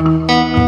Música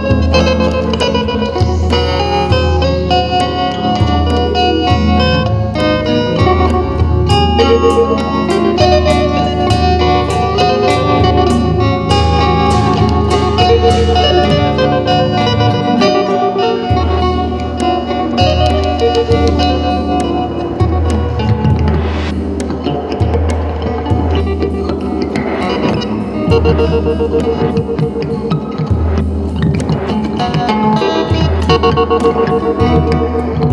Thank you.